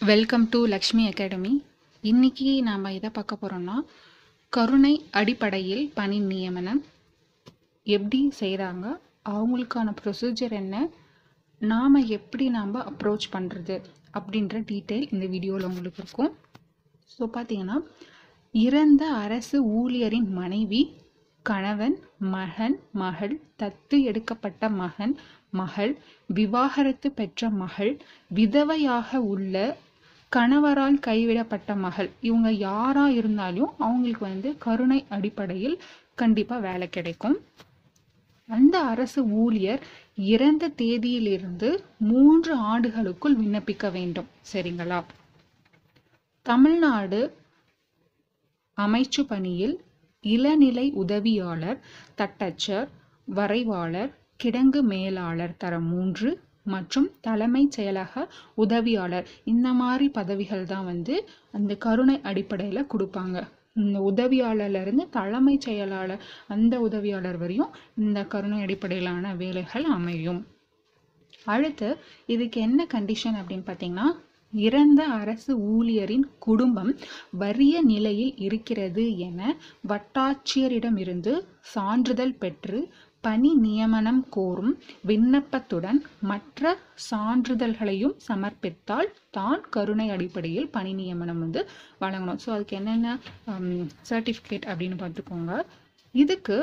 Welcome to Lakshmi academy இன்னைக்கு நாம் எதை பார்க்க போகிறோம்னா கருணை அடிப்படையில் பணி நியமனம். எப்படி செய்கிறாங்க அவங்களுக்கான ப்ரொசீஜர் என்ன? நாம் எப்படி நாம் அப்ரோச் பண்ணுறது அப்படின்ற டீட்டெயில் இந்த வீடியோவில் உங்களுக்கு இருக்கும். ஸோ பார்த்தீங்கன்னா இறந்த அரசு ஊழியரின் மனைவி கணவன் மகன் மகள் தத்து எடுக்கப்பட்ட மகன் மகள் விவாகரத்து பெற்ற மகள் விதவையாக உள்ள கணவரால் கைவிடப்பட்ட மகள். இவங்க யாரா இருந்தாலும் அவங்களுக்கு வந்து கருணை அடிப்படையில் கண்டிப்பா வேலை கிடைக்கும். அந்த அரசு ஊழியர் இறந்த தேதியிலிருந்து மூன்று ஆண்டுகளுக்குள் விண்ணப்பிக்க வேண்டும். சரிங்களா? தமிழ்நாடு அமைச்சு பணியில் இளநிலை உதவியாளர் தட்டச்சர் வரைவாளர் கிடங்கு மேலாளர் தரம் மூன்று மற்றும் தலைமை செயலக உதவியாளர். இந்த மாதிரி பதவிகள் தான் வந்து அந்த கருணை அடிப்படையில் கொடுப்பாங்க. இந்த உதவியாளர்ல இருந்து செயலாளர் அந்த உதவியாளர் வரையும் இந்த கருணை அடிப்படையிலான வேலைகள் அமையும். அடுத்து இதுக்கு என்ன கண்டிஷன் அப்படின்னு பார்த்தீங்கன்னா இறந்த அரசு ஊழியரின் குடும்பம் வறிய நிலையில் இருக்கிறது என வட்டாட்சியரிடமிருந்து சான்றிதழ் பெற்று பணி நியமனம் கோரும் விண்ணப்பத்துடன் மற்ற சான்றிதழ்களையும் சமர்ப்பித்தால் தான் கருணை அடிப்படையில் பணி நியமனம் வந்து வழங்கணும். ஸோ அதுக்கு என்னென்ன um, சர்டிஃபிகேட் அப்படின்னு பார்த்துக்கோங்க. இதுக்கு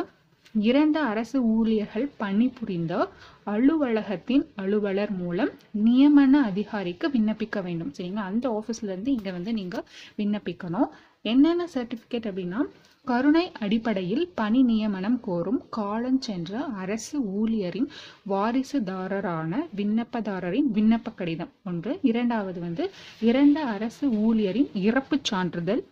இறந்த அரசு ஊழியர்கள் பணிபுரிந்த அலுவலகத்தின் அலுவலர் மூலம் நியமன அதிகாரிக்கு விண்ணப்பிக்க வேண்டும். சரிங்களா? அந்த ஆஃபீஸ்ல இருந்து இங்க வந்து நீங்க விண்ணப்பிக்கணும். என்னென்ன சர்டிஃபிகேட் அப்படின்னா கருணை அடிப்படையில் பணி நியமனம் கோரும் காலஞ்சென்ற அரசு ஊழியரின் வாரிசுதாரரான விண்ணப்பதாரரின் விண்ணப்ப கடிதம். ஒன்று. இரண்டாவது வந்து இறந்த அரசு ஊழியரின் இறப்புச் சான்றிதழ்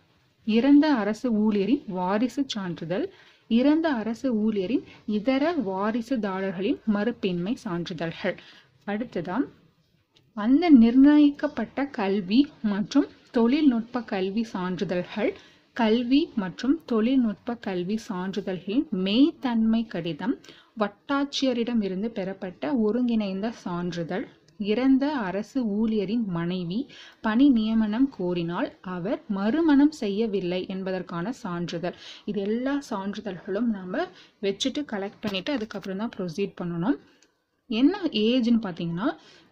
இறந்த அரசு ஊழியரின் வாரிசு சான்றிதழ் இறந்த அரசு ஊழியரின் இதர வாரிசுதாரர்களின் மறுப்பின்மை சான்றிதழ்கள். அடுத்ததான் அந்த நிர்ணயிக்கப்பட்ட கல்வி மற்றும் தொழில்நுட்ப கல்வி சான்றிதழ்கள். கல்வி மற்றும் தொழில்நுட்ப கல்வி சான்றிதழ்களின் மெய்த்தன்மை கடிதம் வட்டாட்சியரிடமிருந்து பெறப்பட்ட ஒருங்கிணைந்த சான்றிதழ். இறந்த அரசு ஊழியரின் மனைவி பணி நியமனம் கோரினால் அவர் மறுமணம் செய்யவில்லை என்பதற்கான சான்றிதழ். இது எல்லா சான்றிதழ்களும் நம்ம வச்சுட்டு கலெக்ட் பண்ணிட்டு அதுக்கப்புறம் தான் ப்ரொசீட் பண்ணணும். என்ன ஏஜ்னு பார்த்தீங்கன்னா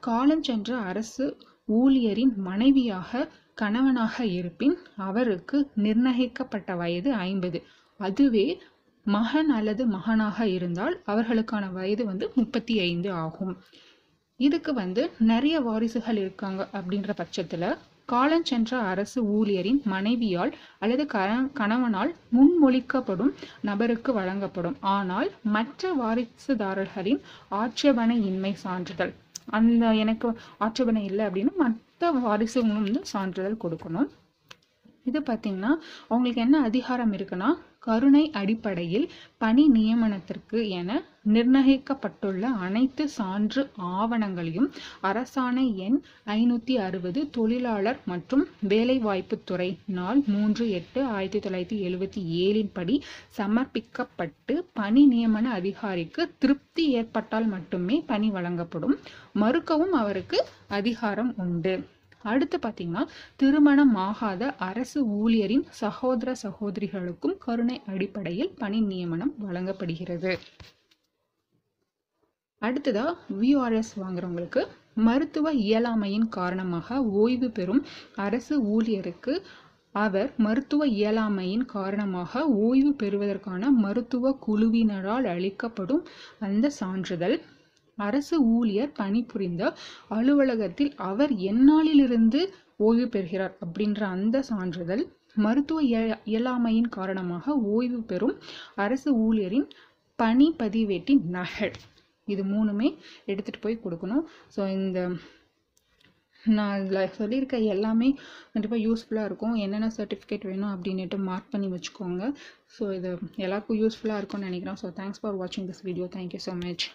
காலஞ்சென்ற அரசு ஊழியரின் மனைவியாக கணவனாக இருப்பின் அவருக்கு நிர்ணயிக்கப்பட்ட வயது ஐம்பது. அதுவே மகன் அல்லது மகனாக இருந்தால் அவர்களுக்கான வயது வந்து முப்பத்தி ஐந்து ஆகும். இதுக்கு வந்து நிறைய வாரிசுகள் இருக்காங்க அப்படின்ற பட்சத்தில் காலஞ்சென்ற அரசு ஊழியரின் மனைவியால் அல்லது கணவனால் முன்மொழிக்கப்படும் நபருக்கு வழங்கப்படும். ஆனால் மற்ற வாரிசுதாரர்களின் ஆட்சேபனை இன்மை சான்றிதழ் அந்த எனக்கு ஆட்சேபனை இல்லை அப்படின்னு மற்ற வாரிசுகளும் வந்து சான்றிதழ் கொடுக்கணும். இது பார்த்தீங்கன்னா அவங்களுக்கு என்ன அதிகாரம் இருக்குன்னா கருணை அடிப்படையில் பணி நியமனத்திற்கு என நிர்ணயிக்கப்பட்டுள்ள அனைத்து சான்று ஆவணங்களையும் அரசாணை எண் ஐநூற்றி அறுபது தொழிலாளர் மற்றும் வேலைவாய்ப்புத்துறை நாள் மூன்று எட்டு ஆயிரத்தி தொள்ளாயிரத்தி எழுபத்தி ஏழின் படி சமர்ப்பிக்கப்பட்டு பணி நியமன அதிகாரிக்கு திருப்தி ஏற்பட்டால் மட்டுமே பணி வழங்கப்படும். மறுக்கவும் அவருக்கு அதிகாரம் உண்டு. அடுத்து பார்த்தீங்கன்னா திருமணம் ஆகாத அரசு ஊழியரின் சகோதர சகோதரிகளுக்கும் கருணை அடிப்படையில் பணி நியமனம் வழங்கப்படுகிறது. அடுத்ததா விஆர்எஸ் வாங்குறவங்களுக்கு மருத்துவ இயலாமையின் காரணமாக ஓய்வு பெறும் அரசு ஊழியருக்கு அவர் மருத்துவ இயலாமையின் காரணமாக ஓய்வு பெறுவதற்கான மருத்துவ குழுவினரால் அளிக்கப்படும் அந்த சான்றிதழ் அரசு ஊழியர் பணிபுரிந்த அலுவலகத்தில் அவர் எந்நாளிலிருந்து ஓய்வு பெறுகிறார் அப்படின்ற அந்த சான்றிதழ் மருத்துவ இயலாமையின் காரணமாக ஓய்வு பெறும் அரசு ஊழியரின் பணி பதிவேட்டின் நகல். இது மூணுமே எடுத்துட்டு போய் கொடுக்கணும். ஸோ இந்த நான் இதில் சொல்லியிருக்க எல்லாமே கண்டிப்பாக யூஸ்ஃபுல்லாக இருக்கும். என்னென்ன சர்டிஃபிகேட் வேணும் அப்படின்ட்டு மார்க் பண்ணி வச்சுக்கோங்க. ஸோ இது எல்லாருக்கும் யூஸ்ஃபுல்லாக இருக்கும்னு நினைக்கிறேன். ஸோ தேங்க்ஸ் ஃபார் வாட்சிங் this video thank you so much